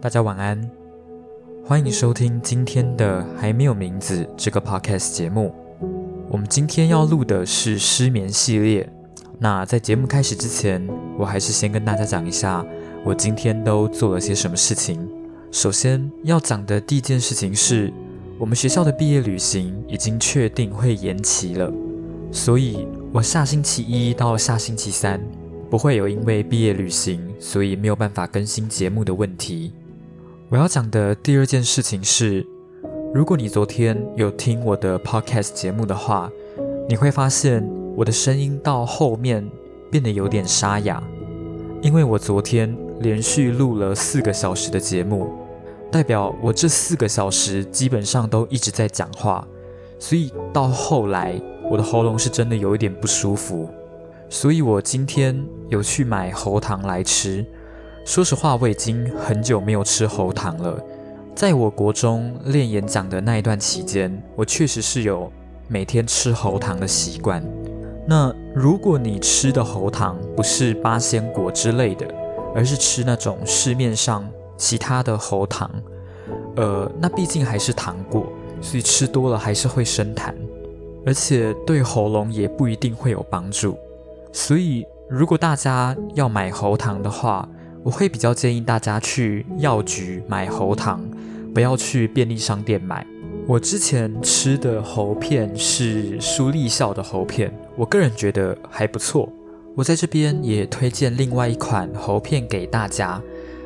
大家晚安，欢迎收听今天的还没有名字这个 podcast 节目。我们今天要录的是失眠系列。那在节目开始之前，我还是先跟大家讲一下我今天都做了些什么事情。首先要讲的第一件事情是，我们学校的毕业旅行已经确定会延期了，所以我下星期一到下星期三不会有因为毕业旅行所以没有办法更新节目的问题。我要讲的第二件事情是，如果你昨天有听我的 podcast 节目的话，你会发现我的声音到后面变得有点沙哑，因为我昨天连续录了四个小时的节目，代表我这四个小时基本上都一直在讲话，所以到后来我的喉咙是真的有一点不舒服，所以我今天有去买喉糖来吃。说实话，我已经很久没有吃喉糖了。在我国中练演讲的那一段期间，我确实是有每天吃喉糖的习惯。那如果你吃的喉糖不是八仙果之类的，而是吃那种市面上其他的喉糖，呃，那毕竟还是糖果，所以吃多了还是会生痰，而且对喉咙也不一定会有帮助。所以，如果大家要买喉糖的话，我会比较建议大家去药局买喉糖，不要去便利商店买。我之前吃的喉片是舒立效的喉片，我个人觉得还不错。我在这边也推荐另外一款喉片给大家。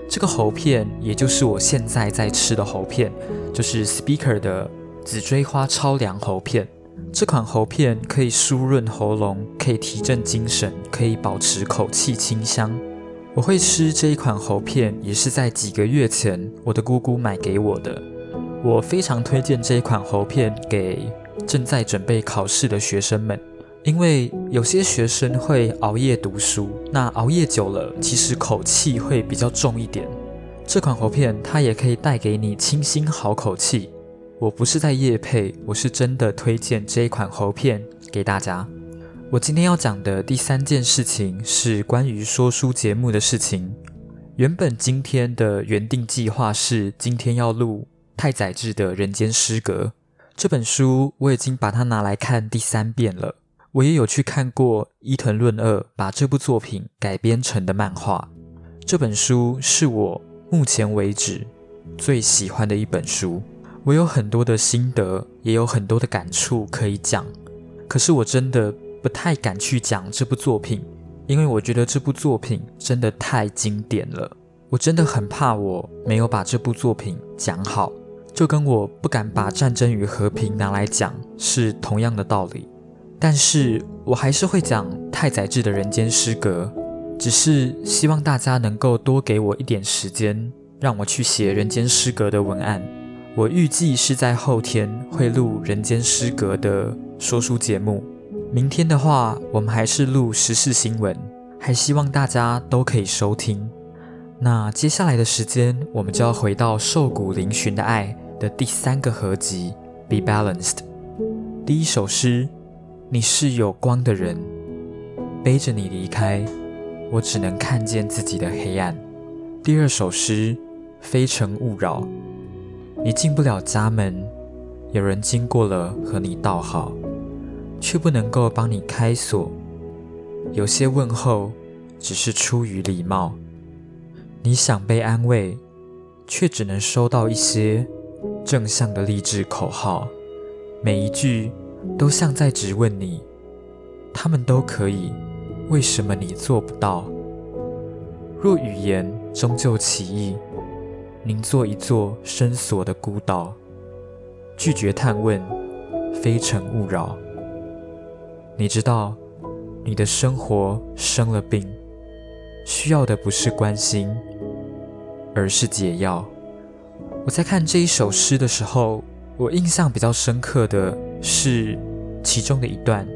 这个喉片也就是我现在在吃的喉片，就是 Speaker 的紫锥花超凉喉片。这款喉片可以舒润喉咙，可以提振精神，可以保持口气清香。我会吃这一款喉片，也是在几个月前我的姑姑买给我的。我非常推荐这一款喉片给正在准备考试的学生们，因为有些学生会熬夜读书，那熬夜久了，其实口气会比较重一点。这款喉片它也可以带给你清新好口气。我不是在夜配，我是真的推荐这一款喉片给大家。我今天要讲的第三件事情是关于说书节目的事情。原本今天的原定计划是今天要录太宰治的《人间失格》这本书，我已经把它拿来看第三遍了。我也有去看过伊藤润二把这部作品改编成的漫画。这本书是我目前为止最喜欢的一本书。我有很多的心得，也有很多的感触可以讲。可是我真的。不太敢去讲这部作品，因为我觉得这部作品真的太经典了。我真的很怕我没有把这部作品讲好，就跟我不敢把《战争与和平》拿来讲是同样的道理。但是我还是会讲太宰治的《人间失格》，只是希望大家能够多给我一点时间，让我去写《人间失格》的文案。我预计是在后天会录《人间失格》的说书节目。明天的话，我们还是录时事新闻，还希望大家都可以收听。那接下来的时间，我们就要回到瘦骨嶙峋的爱的第三个合集《Be Balanced》。第一首诗：你是有光的人，背着你离开，我只能看见自己的黑暗。第二首诗：非诚勿扰，你进不了家门，有人经过了和你道好。却不能够帮你开锁，有些问候只是出于礼貌。你想被安慰，却只能收到一些正向的励志口号，每一句都像在质问你：他们都可以，为什么你做不到？若语言终究起义，您做一座深锁的孤岛，拒绝探问，非诚勿扰。你知道，你的生活生了病，需要的不是关心，而是解药。我在看这一首诗的时候，我印象比较深刻的是其中的一段，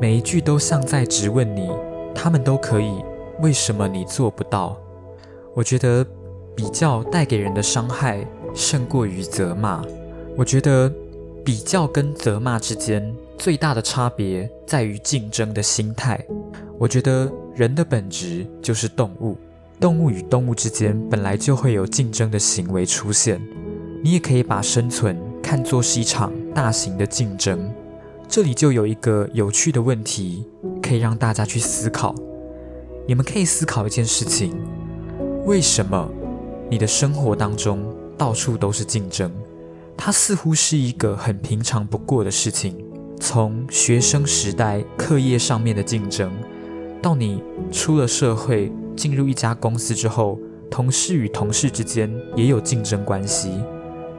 每一句都像在质问你：他们都可以，为什么你做不到？我觉得比较带给人的伤害胜过于责骂。我觉得比较跟责骂之间。最大的差别在于竞争的心态。我觉得人的本质就是动物，动物与动物之间本来就会有竞争的行为出现。你也可以把生存看作是一场大型的竞争。这里就有一个有趣的问题，可以让大家去思考。你们可以思考一件事情：为什么你的生活当中到处都是竞争？它似乎是一个很平常不过的事情。从学生时代课业上面的竞争，到你出了社会，进入一家公司之后，同事与同事之间也有竞争关系。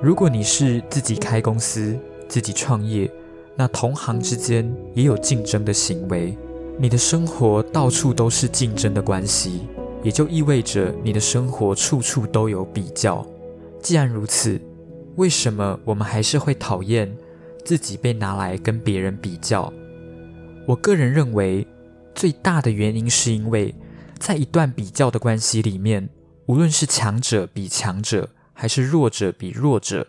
如果你是自己开公司、自己创业，那同行之间也有竞争的行为。你的生活到处都是竞争的关系，也就意味着你的生活处处都有比较。既然如此，为什么我们还是会讨厌自己被拿来跟别人比较？我个人认为，最大的原因是因为，在一段比较的关系里面，无论是强者比强者，还是弱者比弱者，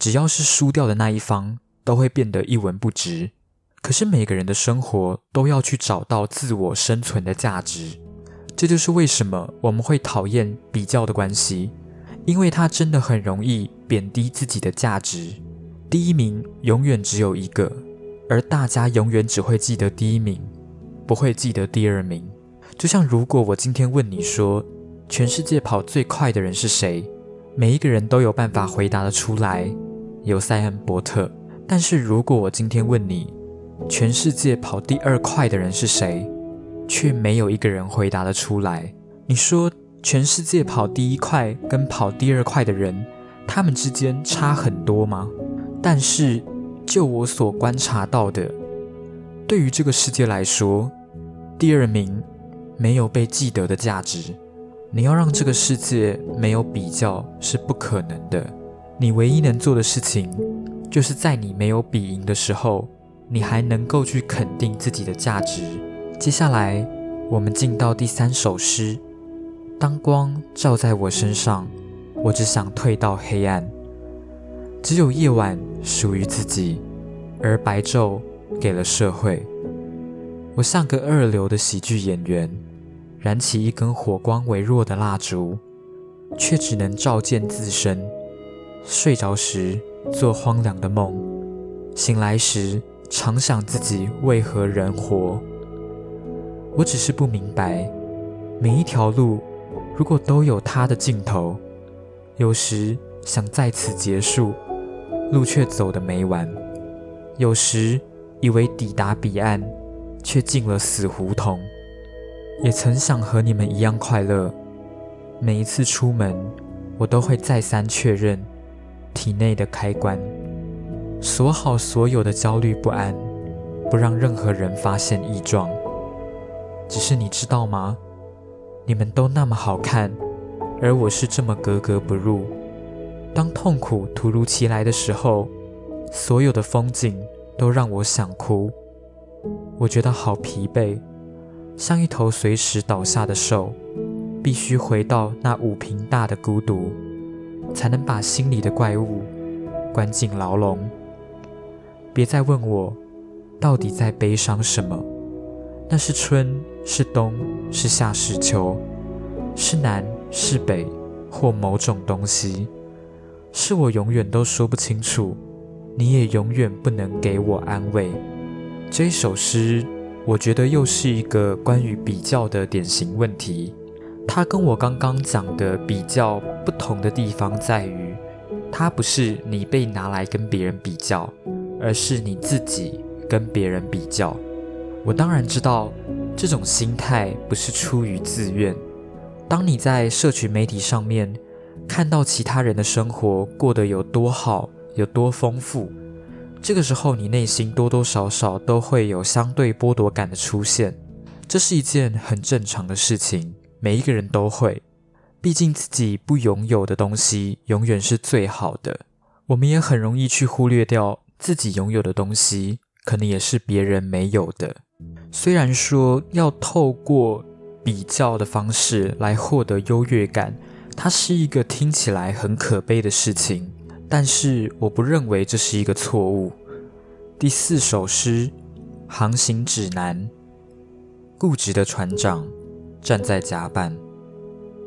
只要是输掉的那一方，都会变得一文不值。可是每个人的生活都要去找到自我生存的价值，这就是为什么我们会讨厌比较的关系。因为它真的很容易贬低自己的价值。第一名永远只有一个，而大家永远只会记得第一名，不会记得第二名。就像如果我今天问你说，全世界跑最快的人是谁？每一个人都有办法回答得出来，有塞恩·伯特。但是如果我今天问你，全世界跑第二快的人是谁？却没有一个人回答得出来。你说？全世界跑第一快跟跑第二快的人，他们之间差很多吗？但是就我所观察到的，对于这个世界来说，第二名没有被记得的价值。你要让这个世界没有比较是不可能的。你唯一能做的事情，就是在你没有比赢的时候，你还能够去肯定自己的价值。接下来，我们进到第三首诗。当光照在我身上，我只想退到黑暗。只有夜晚属于自己，而白昼给了社会。我像个二流的喜剧演员，燃起一根火光微弱的蜡烛，却只能照见自身。睡着时做荒凉的梦，醒来时常想自己为何人活。我只是不明白，每一条路。如果都有它的尽头，有时想在此结束，路却走得没完；有时以为抵达彼岸，却进了死胡同。也曾想和你们一样快乐，每一次出门，我都会再三确认体内的开关，锁好所有的焦虑不安，不让任何人发现异状。只是你知道吗？你们都那么好看，而我是这么格格不入。当痛苦突如其来的时候，所有的风景都让我想哭。我觉得好疲惫，像一头随时倒下的兽，必须回到那五平大的孤独，才能把心里的怪物关进牢笼。别再问我，到底在悲伤什么？那是春，是冬，是夏，是秋，是南，是北，或某种东西，是我永远都说不清楚，你也永远不能给我安慰。这一首诗，我觉得又是一个关于比较的典型问题。它跟我刚刚讲的比较不同的地方在于，它不是你被拿来跟别人比较，而是你自己跟别人比较。我当然知道，这种心态不是出于自愿。当你在社群媒体上面看到其他人的生活过得有多好、有多丰富，这个时候你内心多多少少都会有相对剥夺感的出现。这是一件很正常的事情，每一个人都会。毕竟自己不拥有的东西永远是最好的。我们也很容易去忽略掉自己拥有的东西，可能也是别人没有的。虽然说要透过比较的方式来获得优越感，它是一个听起来很可悲的事情，但是我不认为这是一个错误。第四首诗《航行指南》，固执的船长站在甲板，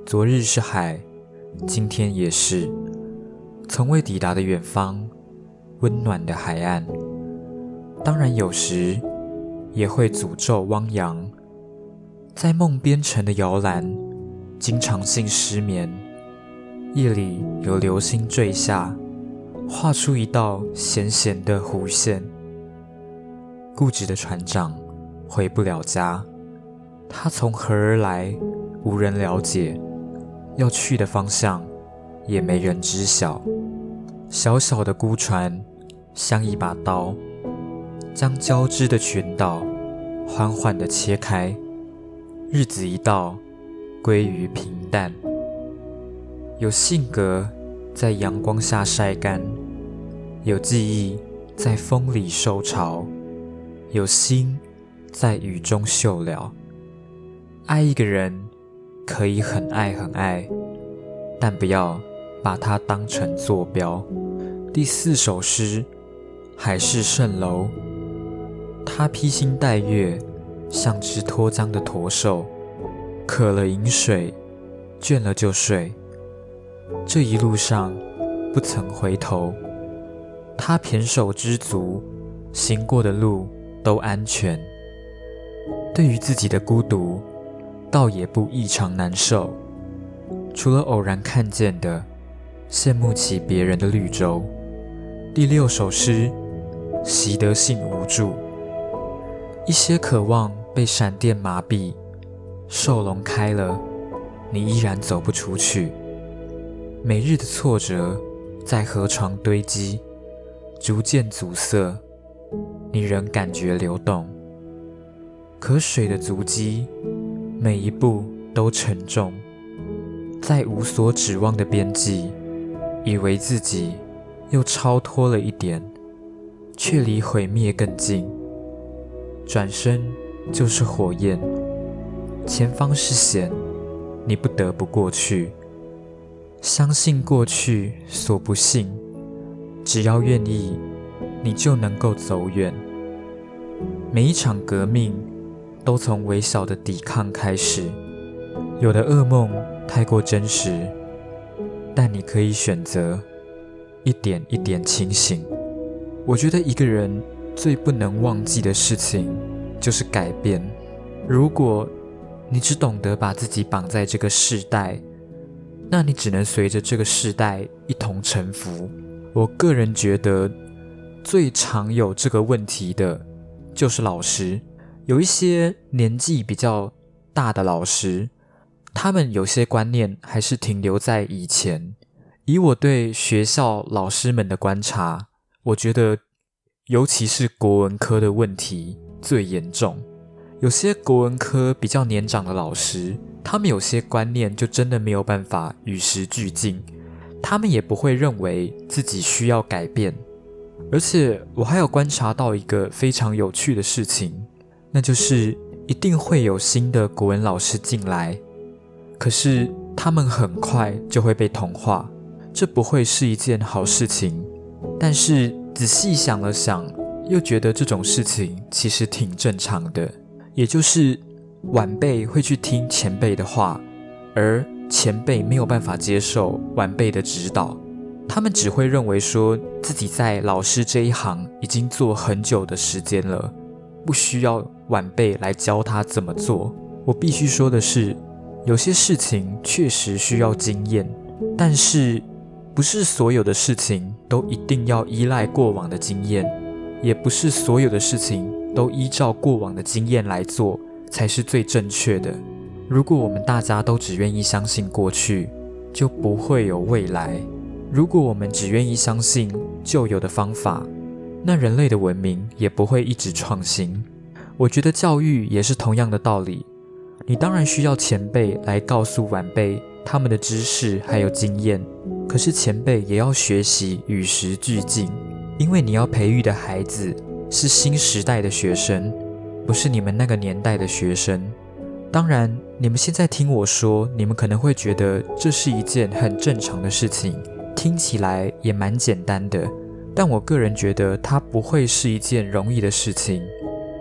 昨日是海，今天也是。从未抵达的远方，温暖的海岸。当然，有时也会诅咒汪洋。在梦编成的摇篮，经常性失眠。夜里有流星坠下，画出一道咸咸的弧线。固执的船长回不了家，他从何而来，无人了解。要去的方向。也没人知晓。小小的孤船，像一把刀，将交织的群岛缓缓地切开。日子一到，归于平淡。有性格在阳光下晒干，有记忆在风里受潮，有心在雨中锈了。爱一个人，可以很爱很爱，但不要。把它当成坐标。第四首诗，海市蜃楼。他披星戴月，像只脱缰的驼兽，渴了饮水，倦了就睡。这一路上不曾回头，他胼手知足，行过的路都安全。对于自己的孤独，倒也不异常难受，除了偶然看见的。羡慕起别人的绿洲。第六首诗，习得性无助。一些渴望被闪电麻痹，兽笼开了，你依然走不出去。每日的挫折在河床堆积，逐渐阻塞，你仍感觉流动。可水的足迹，每一步都沉重，在无所指望的边际。以为自己又超脱了一点，却离毁灭更近。转身就是火焰，前方是险，你不得不过去。相信过去所不信，只要愿意，你就能够走远。每一场革命都从微小的抵抗开始。有的噩梦太过真实。但你可以选择一点一点清醒。我觉得一个人最不能忘记的事情就是改变。如果你只懂得把自己绑在这个世代，那你只能随着这个世代一同臣服。我个人觉得最常有这个问题的就是老师，有一些年纪比较大的老师。他们有些观念还是停留在以前。以我对学校老师们的观察，我觉得，尤其是国文科的问题最严重。有些国文科比较年长的老师，他们有些观念就真的没有办法与时俱进，他们也不会认为自己需要改变。而且，我还有观察到一个非常有趣的事情，那就是一定会有新的国文老师进来。可是他们很快就会被同化，这不会是一件好事情。但是仔细想了想，又觉得这种事情其实挺正常的。也就是晚辈会去听前辈的话，而前辈没有办法接受晚辈的指导，他们只会认为说自己在老师这一行已经做很久的时间了，不需要晚辈来教他怎么做。我必须说的是。有些事情确实需要经验，但是不是所有的事情都一定要依赖过往的经验，也不是所有的事情都依照过往的经验来做才是最正确的。如果我们大家都只愿意相信过去，就不会有未来；如果我们只愿意相信旧有的方法，那人类的文明也不会一直创新。我觉得教育也是同样的道理。你当然需要前辈来告诉晚辈他们的知识还有经验，可是前辈也要学习与时俱进，因为你要培育的孩子是新时代的学生，不是你们那个年代的学生。当然，你们现在听我说，你们可能会觉得这是一件很正常的事情，听起来也蛮简单的，但我个人觉得它不会是一件容易的事情。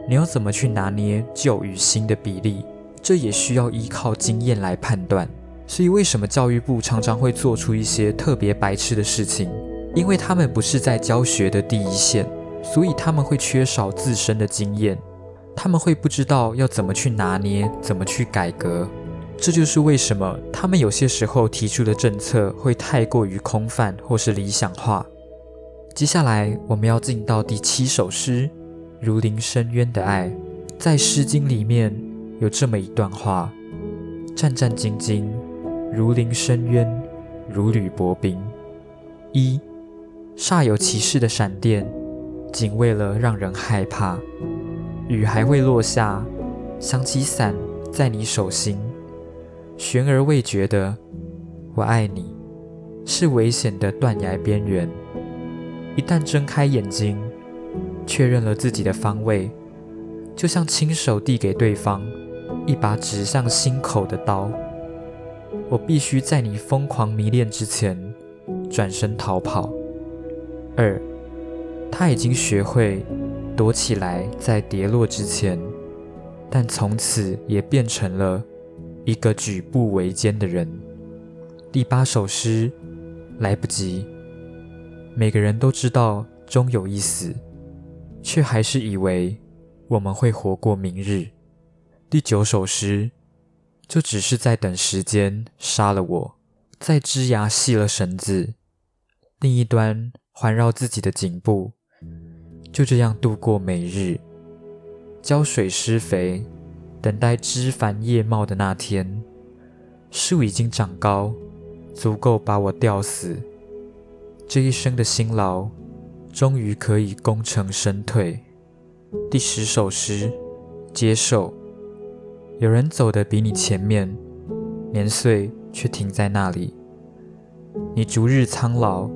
你要怎么去拿捏旧与新的比例？这也需要依靠经验来判断。所以为什么教育部常常会做出一些特别白痴的事情？因为他们不是在教学的第一线，所以他们会缺少自身的经验，他们会不知道要怎么去拿捏，怎么去改革。这就是为什么他们有些时候提出的政策会太过于空泛或是理想化。接下来我们要进到第七首诗《如临深渊的爱》。在《诗经》里面有这么一段话：“战战兢兢，如临深渊，如履薄冰。”一煞有其事的闪电，仅为了让人害怕。雨还未落下，想起伞在你手心。悬而未决的“我爱你”，是危险的断崖边缘。一旦睁开眼睛，确认了自己的方位，就像亲手递给对方一把指向心口的刀。我必须在你疯狂迷恋之前转身逃跑。二，他已经学会躲起来，在跌落之前，但从此也变成了。一个举步维艰的人。第八首诗，来不及。每个人都知道终有一死，却还是以为我们会活过明日。第九首诗，就只是在等时间杀了我，在枝芽系了绳子，另一端环绕自己的颈部，就这样度过每日，浇水施肥。等待枝繁叶茂的那天，树已经长高，足够把我吊死。这一生的辛劳，终于可以功成身退。第十首诗，接受。有人走得比你前面，年岁却停在那里。你逐日苍老，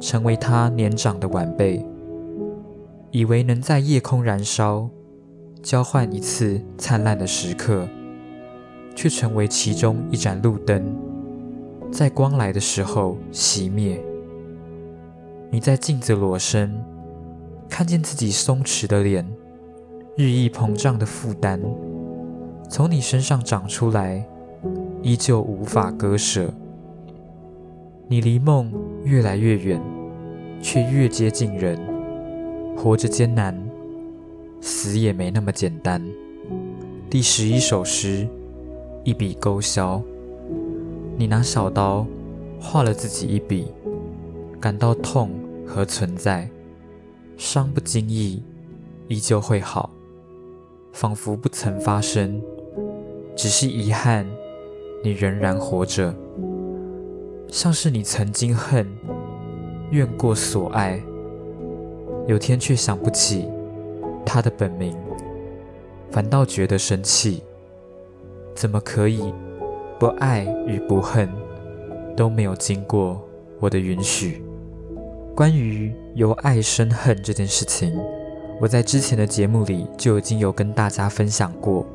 成为他年长的晚辈，以为能在夜空燃烧。交换一次灿烂的时刻，却成为其中一盏路灯，在光来的时候熄灭。你在镜子裸身，看见自己松弛的脸，日益膨胀的负担，从你身上长出来，依旧无法割舍。你离梦越来越远，却越接近人，活着艰难。死也没那么简单。第十一首诗，一笔勾销。你拿小刀划了自己一笔，感到痛和存在，伤不经意，依旧会好，仿佛不曾发生。只是遗憾，你仍然活着，像是你曾经恨、怨过所爱，有天却想不起。他的本名，反倒觉得生气。怎么可以不爱与不恨都没有经过我的允许？关于由爱生恨这件事情，我在之前的节目里就已经有跟大家分享过。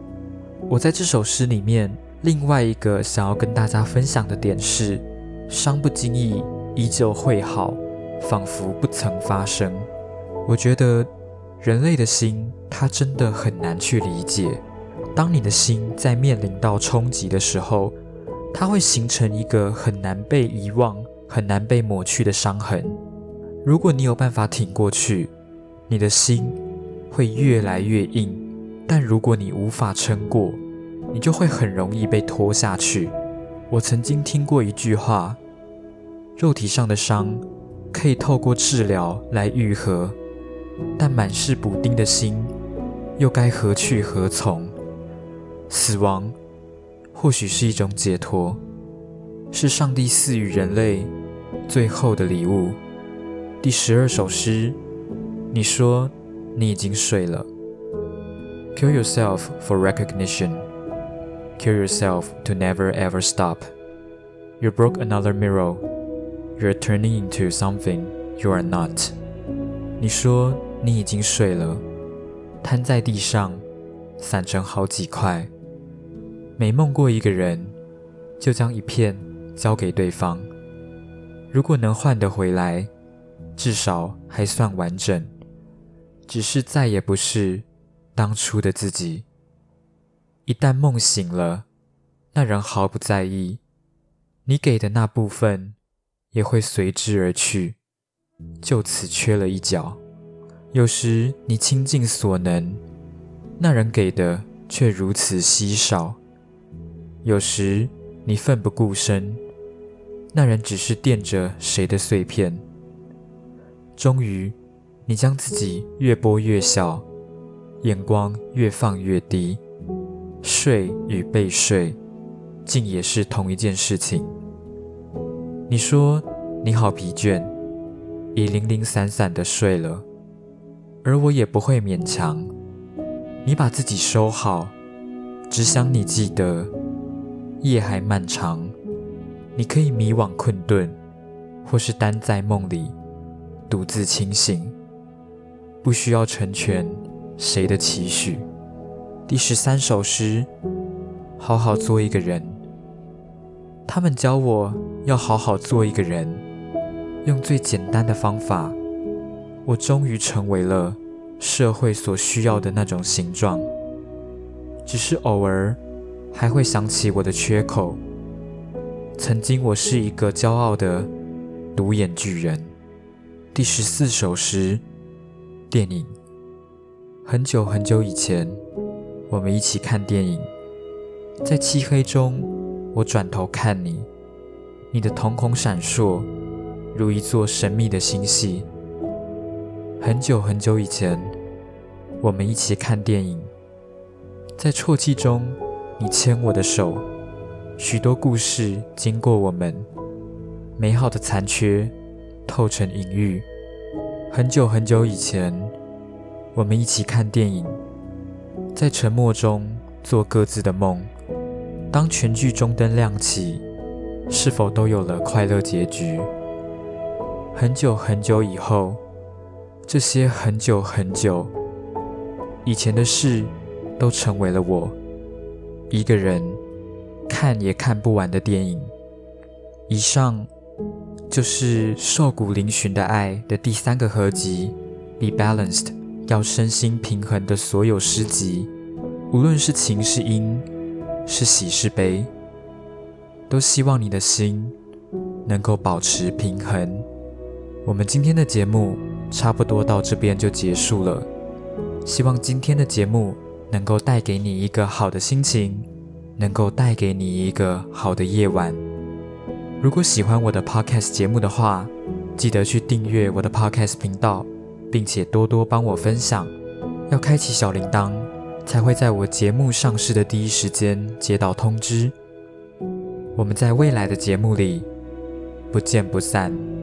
我在这首诗里面，另外一个想要跟大家分享的点是：伤不经意，依旧会好，仿佛不曾发生。我觉得。人类的心，它真的很难去理解。当你的心在面临到冲击的时候，它会形成一个很难被遗忘、很难被抹去的伤痕。如果你有办法挺过去，你的心会越来越硬；但如果你无法撑过，你就会很容易被拖下去。我曾经听过一句话：肉体上的伤可以透过治疗来愈合。但满是补丁的心，又该何去何从？死亡或许是一种解脱，是上帝赐予人类最后的礼物。第十二首诗，你说你已经睡了。Kill yourself for recognition. Kill yourself to never ever stop. You broke another mirror. You're turning into something you are not. 你说你已经睡了，瘫在地上，散成好几块。每梦过一个人，就将一片交给对方。如果能换得回来，至少还算完整。只是再也不是当初的自己。一旦梦醒了，那人毫不在意，你给的那部分也会随之而去，就此缺了一角。有时你倾尽所能，那人给的却如此稀少；有时你奋不顾身，那人只是垫着谁的碎片。终于，你将自己越剥越小，眼光越放越低。睡与被睡，竟也是同一件事情。你说你好疲倦，已零零散散的睡了，而我也不会勉强。你把自己收好，只想你记得，夜还漫长，你可以迷惘困顿，或是单在梦里。独自清醒，不需要成全谁的期许。第十三首诗，好好做一个人。他们教我要好好做一个人，用最简单的方法，我终于成为了社会所需要的那种形状。只是偶尔还会想起我的缺口。曾经我是一个骄傲的独眼巨人。第十四首诗，电影。很久很久以前。我们一起看电影，在漆黑中，我转头看你，你的瞳孔闪烁，如一座神秘的星系。很久很久以前，我们一起看电影，在啜泣中，你牵我的手，许多故事经过我们，美好的残缺透成隐喻。很久很久以前，我们一起看电影。在沉默中做各自的梦。当全剧中灯亮起，是否都有了快乐结局？很久很久以后，这些很久很久以前的事，都成为了我一个人看也看不完的电影。以上就是瘦骨嶙峋的爱的第三个合集，Be Balanced。要身心平衡的所有诗集，无论是晴是阴，是喜是悲，都希望你的心能够保持平衡。我们今天的节目差不多到这边就结束了，希望今天的节目能够带给你一个好的心情，能够带给你一个好的夜晚。如果喜欢我的 Podcast 节目的话，记得去订阅我的 Podcast 频道。并且多多帮我分享，要开启小铃铛，才会在我节目上市的第一时间接到通知。我们在未来的节目里不见不散。